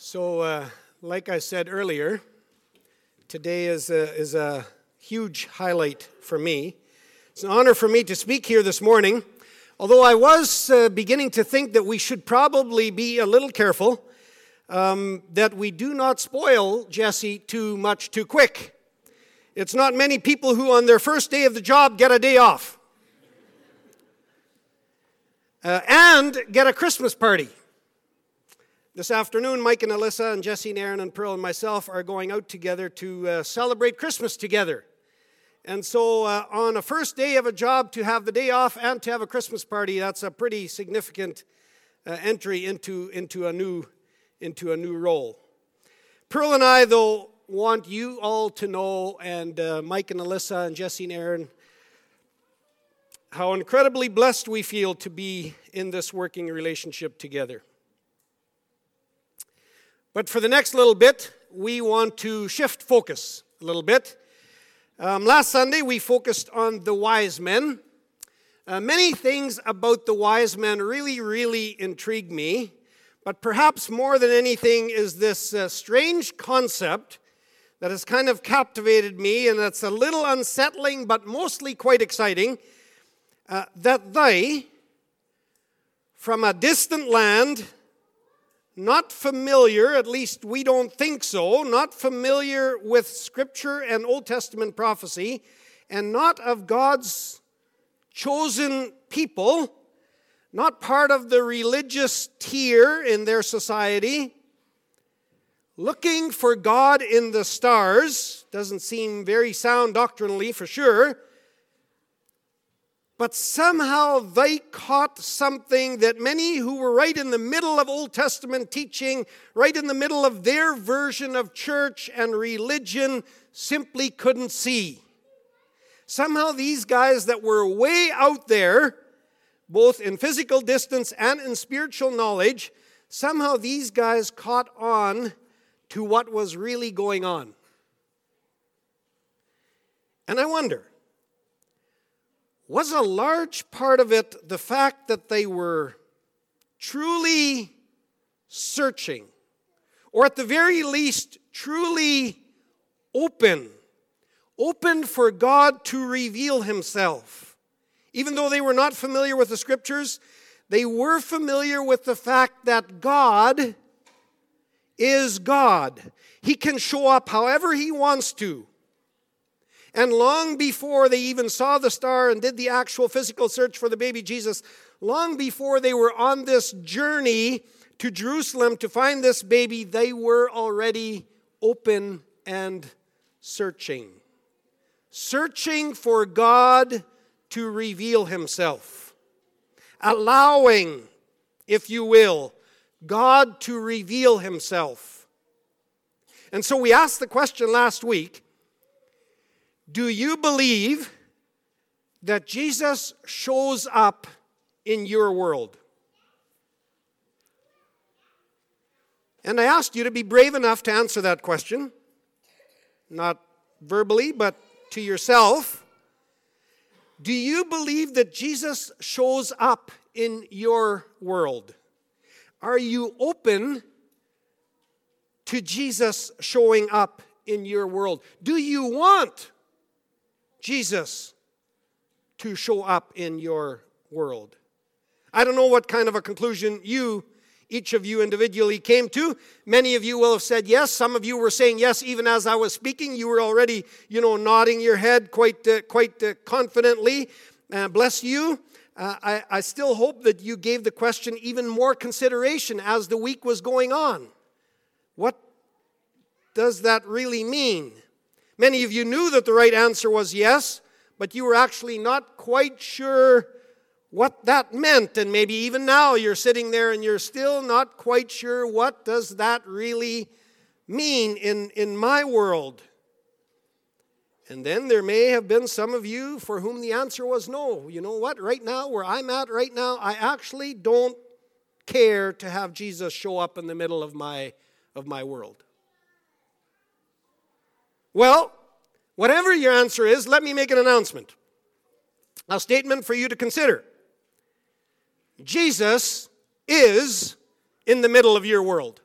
So, uh, like I said earlier, today is a, is a huge highlight for me. It's an honor for me to speak here this morning, although I was uh, beginning to think that we should probably be a little careful um, that we do not spoil Jesse too much too quick. It's not many people who, on their first day of the job, get a day off uh, and get a Christmas party. This afternoon, Mike and Alyssa and Jesse and Aaron and Pearl and myself are going out together to uh, celebrate Christmas together. And so, uh, on a first day of a job, to have the day off and to have a Christmas party, that's a pretty significant uh, entry into, into, a new, into a new role. Pearl and I, though, want you all to know, and uh, Mike and Alyssa and Jesse and Aaron, how incredibly blessed we feel to be in this working relationship together. But for the next little bit, we want to shift focus a little bit. Um, last Sunday, we focused on the wise men. Uh, many things about the wise men really, really intrigue me, but perhaps more than anything is this uh, strange concept that has kind of captivated me, and that's a little unsettling, but mostly quite exciting. Uh, that they, from a distant land, not familiar, at least we don't think so, not familiar with Scripture and Old Testament prophecy, and not of God's chosen people, not part of the religious tier in their society, looking for God in the stars, doesn't seem very sound doctrinally for sure, but somehow they caught something that many who were right in the middle of Old Testament teaching, right in the middle of their version of church and religion, simply couldn't see. Somehow, these guys that were way out there, both in physical distance and in spiritual knowledge, somehow these guys caught on to what was really going on. And I wonder, was a large part of it the fact that they were truly searching, or at the very least, truly open, open for God to reveal Himself. Even though they were not familiar with the scriptures, they were familiar with the fact that God is God. He can show up however He wants to. And long before they even saw the star and did the actual physical search for the baby Jesus, long before they were on this journey to Jerusalem to find this baby, they were already open and searching. Searching for God to reveal Himself. Allowing, if you will, God to reveal Himself. And so we asked the question last week do you believe that Jesus shows up in your world? And I asked you to be brave enough to answer that question, not verbally, but to yourself. Do you believe that Jesus shows up in your world? Are you open to Jesus showing up in your world? Do you want Jesus to show up in your world. I don't know what kind of a conclusion you, each of you individually, came to. Many of you will have said yes. Some of you were saying yes even as I was speaking. You were already, you know, nodding your head quite, uh, quite uh, confidently. Uh, bless you. Uh, I, I still hope that you gave the question even more consideration as the week was going on. What does that really mean? Many of you knew that the right answer was yes, but you were actually not quite sure what that meant. And maybe even now you're sitting there and you're still not quite sure what does that really mean in, in my world. And then there may have been some of you for whom the answer was no. You know what? Right now where i'm at right now i actually don't care to have jesus show up in the middle of my of my world well, whatever your answer is, let me make an announcement. A statement for you to consider. Jesus is in the middle of your world.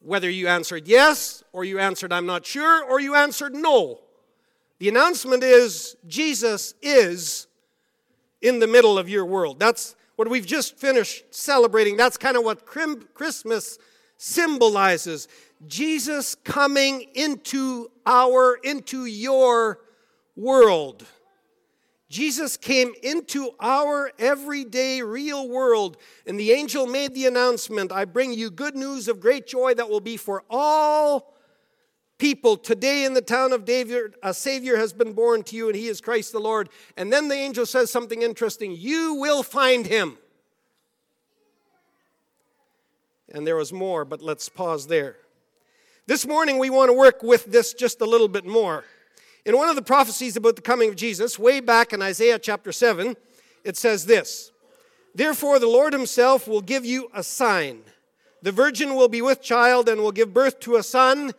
whether you answered yes, or you answered I'm not sure, or you answered no. The announcement is Jesus is in the middle of your world. That's what we've just finished celebrating. That's kind of what Christmas symbolizes. Jesus coming into our, into your world. Jesus came into our everyday real world, and the angel made the announcement I bring you good news of great joy that will be for all people. Today in the town of David, a Savior has been born to you, and he is Christ the Lord. And then the angel says something interesting You will find him. And there was more, but let's pause there. This morning, we want to work with this just a little bit more. In one of the prophecies about the coming of Jesus, way back in Isaiah chapter 7, it says this Therefore, the Lord himself will give you a sign. The virgin will be with child and will give birth to a son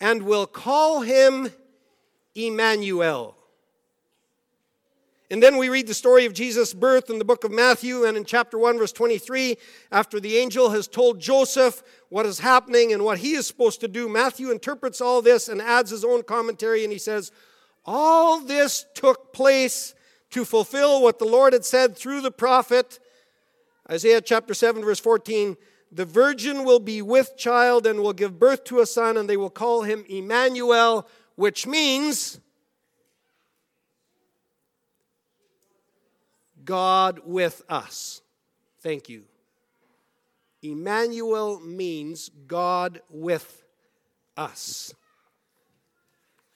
and will call him Emmanuel. And then we read the story of Jesus' birth in the book of Matthew, and in chapter 1, verse 23, after the angel has told Joseph what is happening and what he is supposed to do, Matthew interprets all this and adds his own commentary, and he says, All this took place to fulfill what the Lord had said through the prophet, Isaiah chapter 7, verse 14. The virgin will be with child and will give birth to a son, and they will call him Emmanuel, which means God with us. Thank you. Emmanuel means God with us.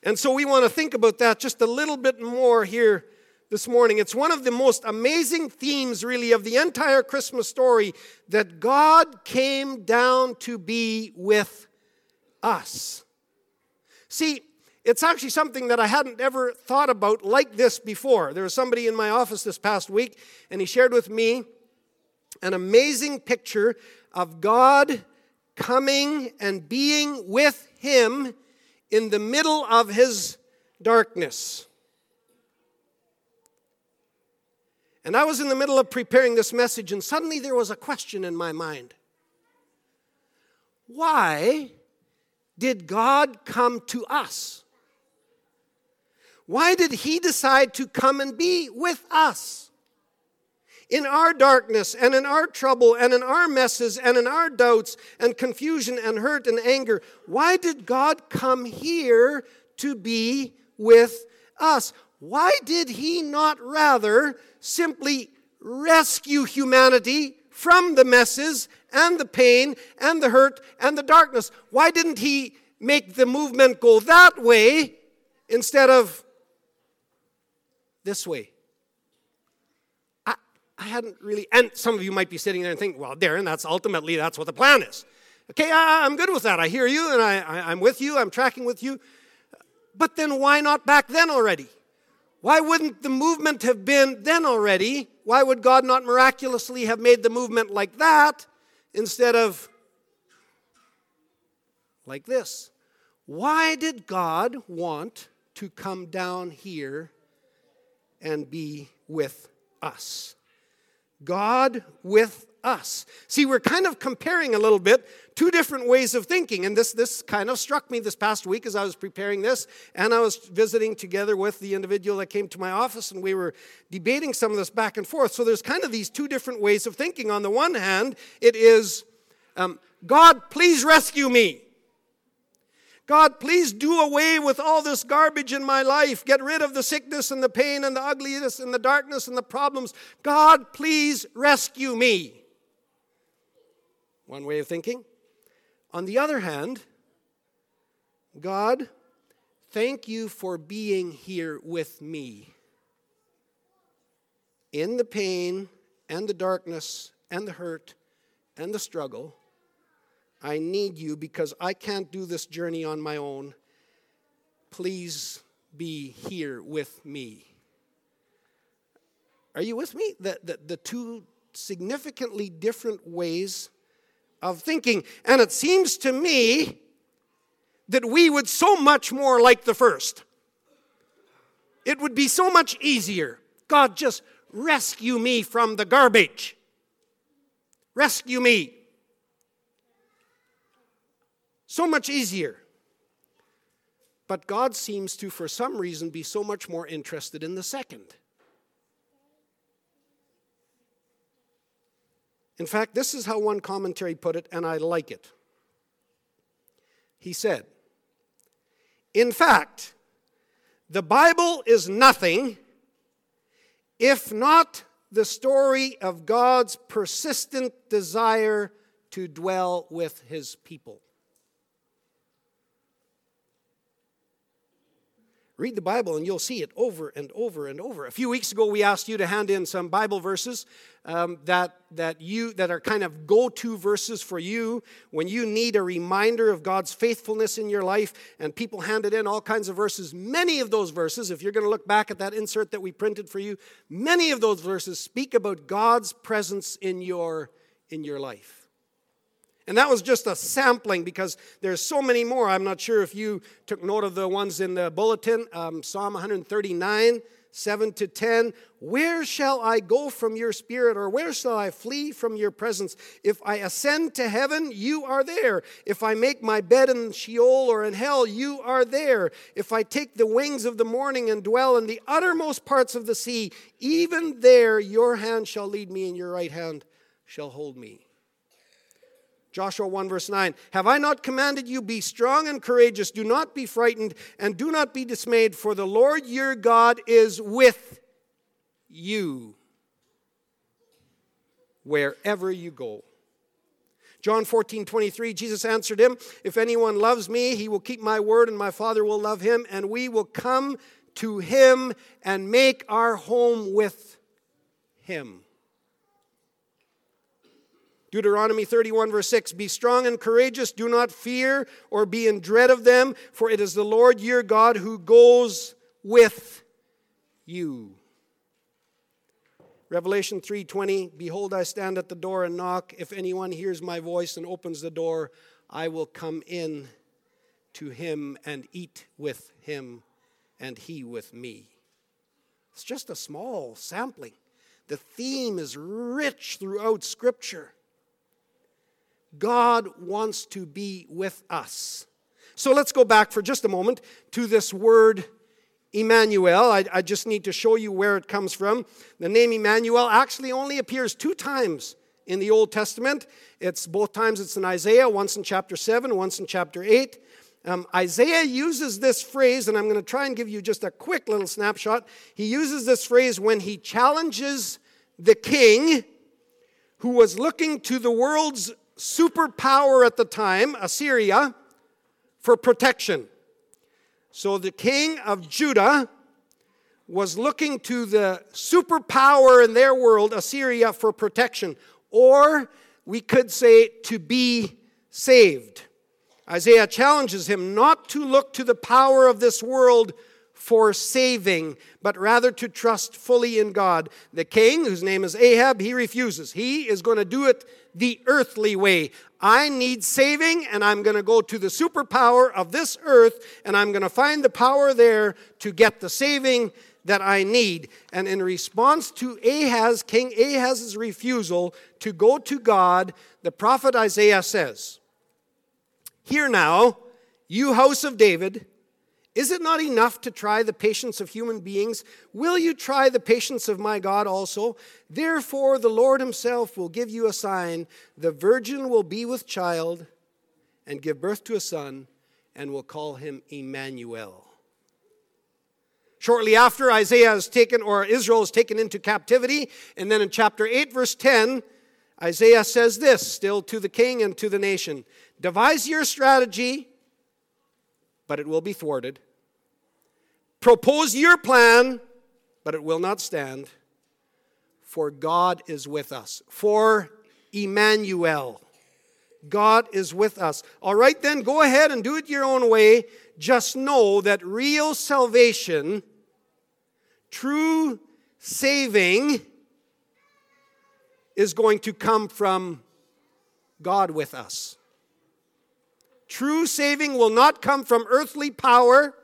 And so we want to think about that just a little bit more here this morning. It's one of the most amazing themes, really, of the entire Christmas story that God came down to be with us. See, it's actually something that I hadn't ever thought about like this before. There was somebody in my office this past week, and he shared with me an amazing picture of God coming and being with him in the middle of his darkness. And I was in the middle of preparing this message, and suddenly there was a question in my mind Why did God come to us? Why did he decide to come and be with us? In our darkness and in our trouble and in our messes and in our doubts and confusion and hurt and anger, why did God come here to be with us? Why did he not rather simply rescue humanity from the messes and the pain and the hurt and the darkness? Why didn't he make the movement go that way instead of this way. I, I hadn't really, and some of you might be sitting there and thinking, well, Darren, that's ultimately, that's what the plan is. Okay, I, am good with that. I hear you and I, I, I'm with you, I'm tracking with you. But then why not back then already? Why wouldn't the movement have been then already? Why would God not miraculously have made the movement like that instead of like this? Why did God want to come down here and be with us. God with us. See, we're kind of comparing a little bit two different ways of thinking. And this, this kind of struck me this past week as I was preparing this. And I was visiting together with the individual that came to my office, and we were debating some of this back and forth. So there's kind of these two different ways of thinking. On the one hand, it is, um, God, please rescue me. God, please do away with all this garbage in my life. Get rid of the sickness and the pain and the ugliness and the darkness and the problems. God, please rescue me. One way of thinking. On the other hand, God, thank you for being here with me in the pain and the darkness and the hurt and the struggle. I need you because I can't do this journey on my own. Please be here with me. Are you with me? The, the, the two significantly different ways of thinking. And it seems to me that we would so much more like the first. It would be so much easier. God, just rescue me from the garbage. Rescue me. So much easier. But God seems to, for some reason, be so much more interested in the second. In fact, this is how one commentary put it, and I like it. He said, In fact, the Bible is nothing if not the story of God's persistent desire to dwell with his people. Read the Bible and you'll see it over and over and over. A few weeks ago, we asked you to hand in some Bible verses um, that, that, you, that are kind of go to verses for you when you need a reminder of God's faithfulness in your life. And people handed in all kinds of verses. Many of those verses, if you're going to look back at that insert that we printed for you, many of those verses speak about God's presence in your, in your life. And that was just a sampling because there's so many more. I'm not sure if you took note of the ones in the bulletin. Um, Psalm 139, 7 to 10. Where shall I go from your spirit, or where shall I flee from your presence? If I ascend to heaven, you are there. If I make my bed in Sheol or in hell, you are there. If I take the wings of the morning and dwell in the uttermost parts of the sea, even there your hand shall lead me, and your right hand shall hold me. Joshua 1, verse 9 Have I not commanded you, be strong and courageous, do not be frightened, and do not be dismayed, for the Lord your God is with you wherever you go. John 14, 23, Jesus answered him, If anyone loves me, he will keep my word, and my Father will love him, and we will come to him and make our home with him. Deuteronomy 31, verse 6 Be strong and courageous, do not fear or be in dread of them, for it is the Lord your God who goes with you. Revelation 3:20 Behold I stand at the door and knock if anyone hears my voice and opens the door I will come in to him and eat with him and he with me. It's just a small sampling. The theme is rich throughout scripture. God wants to be with us. So let's go back for just a moment to this word Emmanuel. I, I, just need to show you where it comes from. The name Emmanuel actually only appears two times in the Old Testament. It's both times it's in Isaiah, once in chapter 7, once in chapter 8. Um, Isaiah uses this phrase, and I'm going to try and give you just a quick little snapshot. He uses this phrase when he challenges the king who was looking to the world's superpower at the time, Assyria, for protection. So the king of Judah was looking to the superpower in their world, Assyria, for protection, or we could say to be saved. Isaiah challenges him not to look to the power of this world for saving, but rather to trust fully in God. The king, whose name is Ahab, he refuses. He is going to do it the earthly way. I need saving, and I'm going to go to the superpower of this earth, and I'm going to find the power there to get the saving that I need. And in response to Ahaz, King Ahaz's refusal to go to God, the prophet Isaiah says, Hear now, you house of David, is it not enough to try the patience of human beings? Will you try the patience of my God also? Therefore, the Lord Himself will give you a sign. The virgin will be with child and give birth to a son, and will call him Emmanuel. Shortly after, Isaiah is taken, or Israel is taken into captivity. And then in chapter 8, verse 10, Isaiah says this, still to the king and to the nation Devise your strategy but it will be thwarted. Propose your plan, but it will not stand. For God is with us. For Emmanuel. God is with us. All right, then, go ahead and do it your own way. Just know that real salvation, true saving, is going to come from God with us. True saving will not come from earthly power,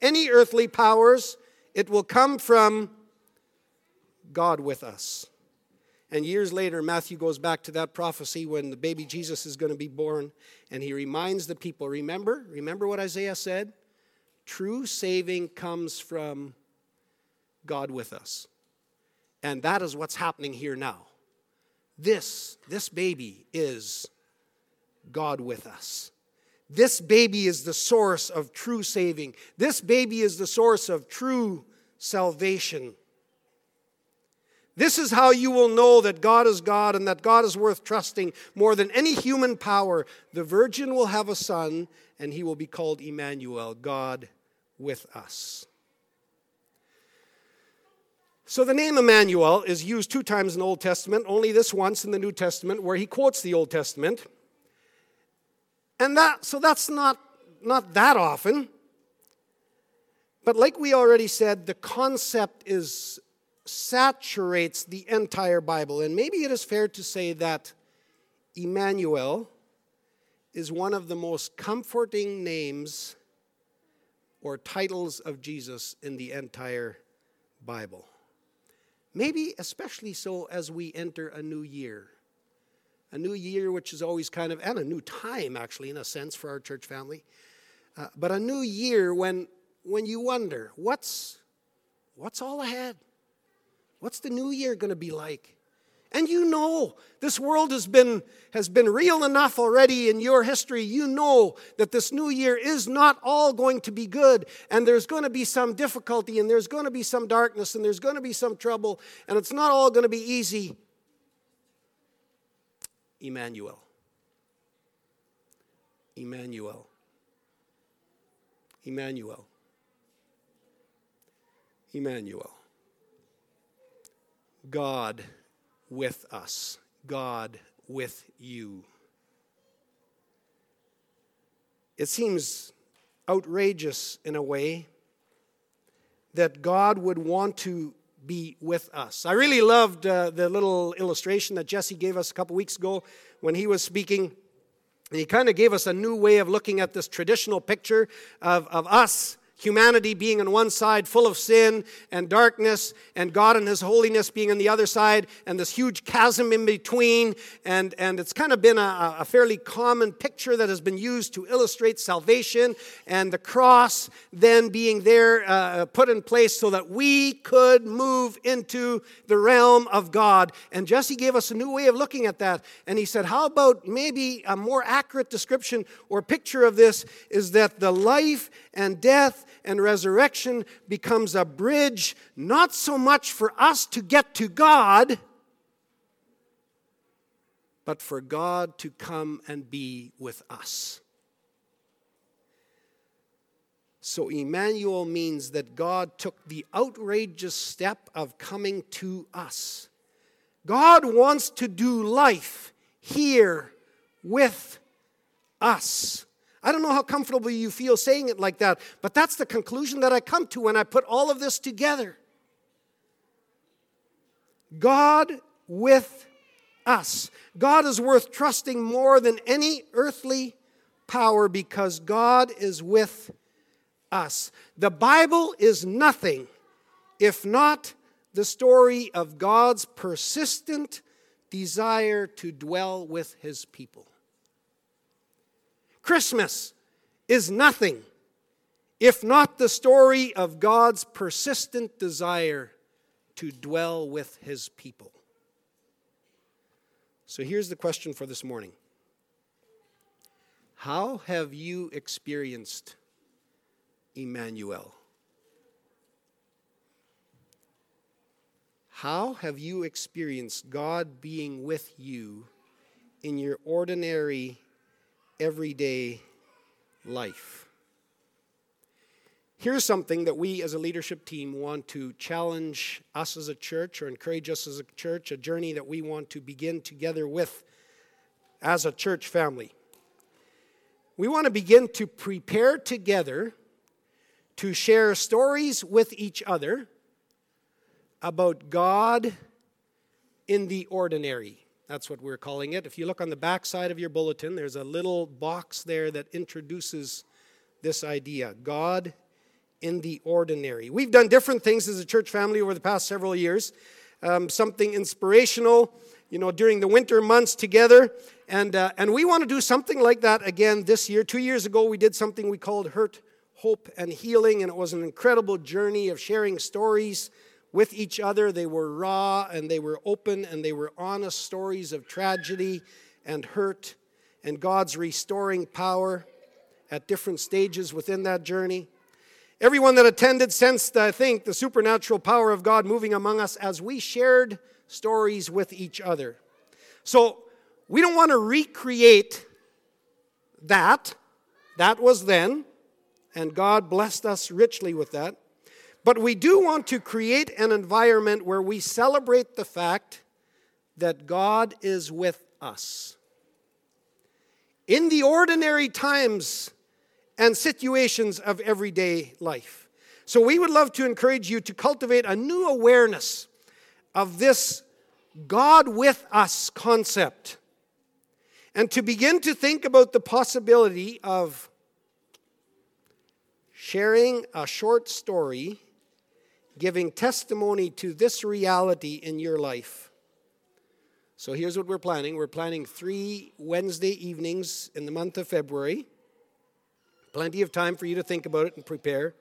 any earthly powers. It will come from God with us. And years later, Matthew goes back to that prophecy when the baby Jesus is going to be born, and he reminds the people remember, remember what Isaiah said? True saving comes from God with us. And that is what's happening here now. This, this baby is God with us. This baby is the source of true saving. This baby is the source of true salvation. This is how you will know that God is God and that God is worth trusting more than any human power. The virgin will have a son, and he will be called Emmanuel, God with us. So the name Emmanuel is used two times in the Old Testament, only this once in the New Testament, where he quotes the Old Testament. And that, so that's not, not that often. But like we already said, the concept is saturates the entire Bible. And maybe it is fair to say that Emmanuel is one of the most comforting names or titles of Jesus in the entire Bible. Maybe especially so as we enter a new year. A new year, which is always kind of, and a new time actually, in a sense, for our church family. Uh, but a new year when, when you wonder, what's, what's all ahead? What's the new year going to be like? And you know, this world has been, has been real enough already in your history. You know that this new year is not all going to be good, and there's going to be some difficulty, and there's going to be some darkness, and there's going to be some trouble, and it's not all going to be easy. Emmanuel. Emmanuel. Emmanuel. Emmanuel. God with us, God with you. It seems outrageous in a way that God would want to be with us. I really loved uh, the little illustration that Jesse gave us a couple weeks ago when he was speaking. And he kind of gave us a new way of looking at this traditional picture of, of us humanity being on one side, full of sin and darkness, and God and His holiness being on the other side, and this huge chasm in between. And, and it's kind of been a, a fairly common picture that has been used to illustrate salvation, and the cross then being there uh, put in place so that we could move into the realm of God. And Jesse gave us a new way of looking at that. And he said, How about maybe a more accurate description or picture of this is that the life and death and resurrection becomes a bridge not so much for us to get to God, but for God to come and be with us. So, Emmanuel means that God took the outrageous step of coming to us. God wants to do life here with us. I don't know how comfortable you feel saying it like that, but that's the conclusion that I come to when I put all of this together. God with us. God is worth trusting more than any earthly power because God is with us. The Bible is nothing if not the story of God's persistent desire to dwell with his people. Christmas is nothing if not the story of God's persistent desire to dwell with his people. So here's the question for this morning How have you experienced Emmanuel? How have you experienced God being with you in your ordinary everyday life. Here's something that we as a leadership team want to challenge us as a church or encourage us as a church, a journey that we want to begin together with as a church family. We want to begin to prepare together to share stories with each other about God in the ordinary. That's what we're calling it. If you look on the back side of your bulletin, there's a little box there that introduces this idea God in the ordinary. We've done different things as a church family over the past several years. um, something inspirational, you know, during the winter months together. And, uh, and we want to do something like that again this year. Two years ago, we did something we called Hurt, Hope, and Healing, and it was an incredible journey of sharing stories with each other. They were raw and they were open and they were honest stories of tragedy and hurt and God's restoring power at different stages within that journey. Everyone that attended sensed, I think, the supernatural power of God moving among us as we shared stories with each other. So we don't want to recreate that. That was then, and God blessed us richly with that. But we do want to create an environment where we celebrate the fact that God is with us in the ordinary times and situations of everyday life. So, we would love to encourage you to cultivate a new awareness of this God with us concept and to begin to think about the possibility of sharing a short story, giving testimony to this reality in your life so here's what we're planning we're planning three Wednesday evenings in the month of February. Plenty of time for you to think about it and prepare.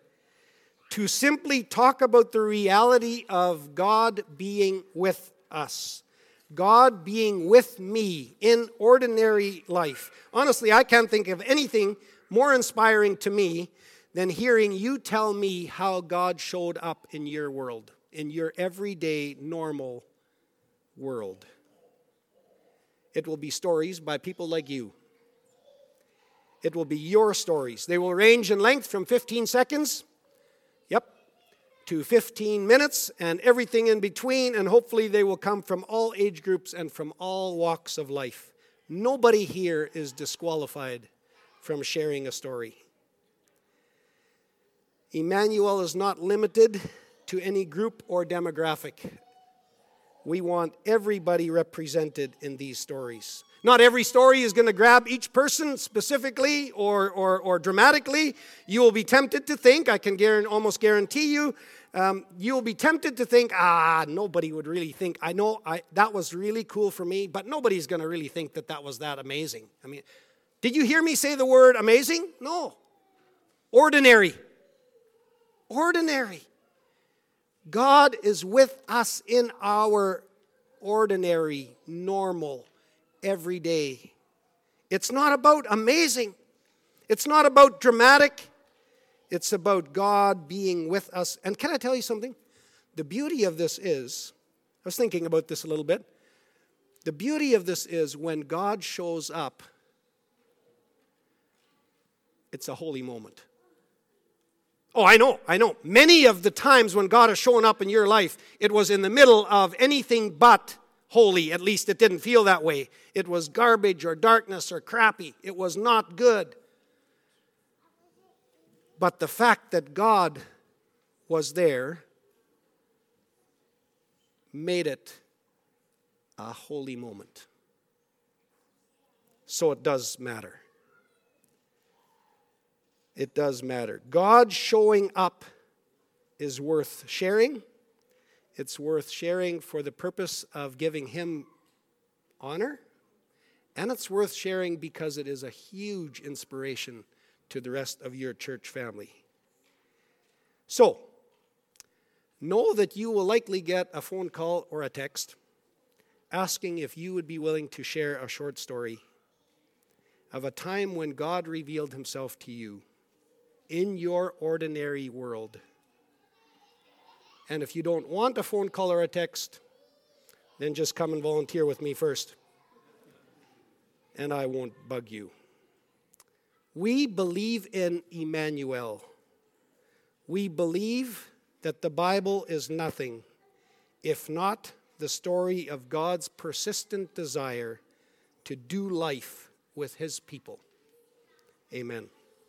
To simply talk about the reality of God being with us. God being with me in ordinary life. Honestly, I can't think of anything more inspiring to me than hearing you tell me how God showed up in your world, in your everyday, normal world. It will be stories by people like you. It will be your stories. They will range in length from 15 seconds, yep, to 15 minutes and everything in between, and hopefully they will come from all age groups and from all walks of life. Nobody here is disqualified from sharing a story. Emmanuel is not limited to any group or demographic. We want everybody represented in these stories. Not every story is going to grab each person specifically or, or, or dramatically. You will be tempted to think, I can guarantee, almost guarantee you, um, you will be tempted to think, ah, nobody would really think. I know I, that was really cool for me, but nobody's going to really think that that was that amazing. I mean, did you hear me say the word amazing? No. Ordinary. Ordinary. God is with us in our ordinary, normal, everyday. It's not about amazing, it's not about dramatic, it's about God being with us. And can I tell you something? The beauty of this is, I was thinking about this a little bit. The beauty of this is when God shows up, it's a holy moment. Oh, I know, I know. Many of the times when God has shown up in your life, it was in the middle of anything but holy. At least it didn't feel that way. It was garbage or darkness or crappy. It was not good. But the fact that God was there made it a holy moment. So it does matter it does matter. God showing up is worth sharing. It's worth sharing for the purpose of giving Him honor. And it's worth sharing because it is a huge inspiration to the rest of your church family. So, know that you will likely get a phone call or a text asking if you would be willing to share a short story of a time when God revealed Himself to you in your ordinary world. And if you don't want a phone call or a text, then just come and volunteer with me first. And I won't bug you. We believe in Emmanuel. We believe that the Bible is nothing if not the story of God's persistent desire to do life with his people. Amen.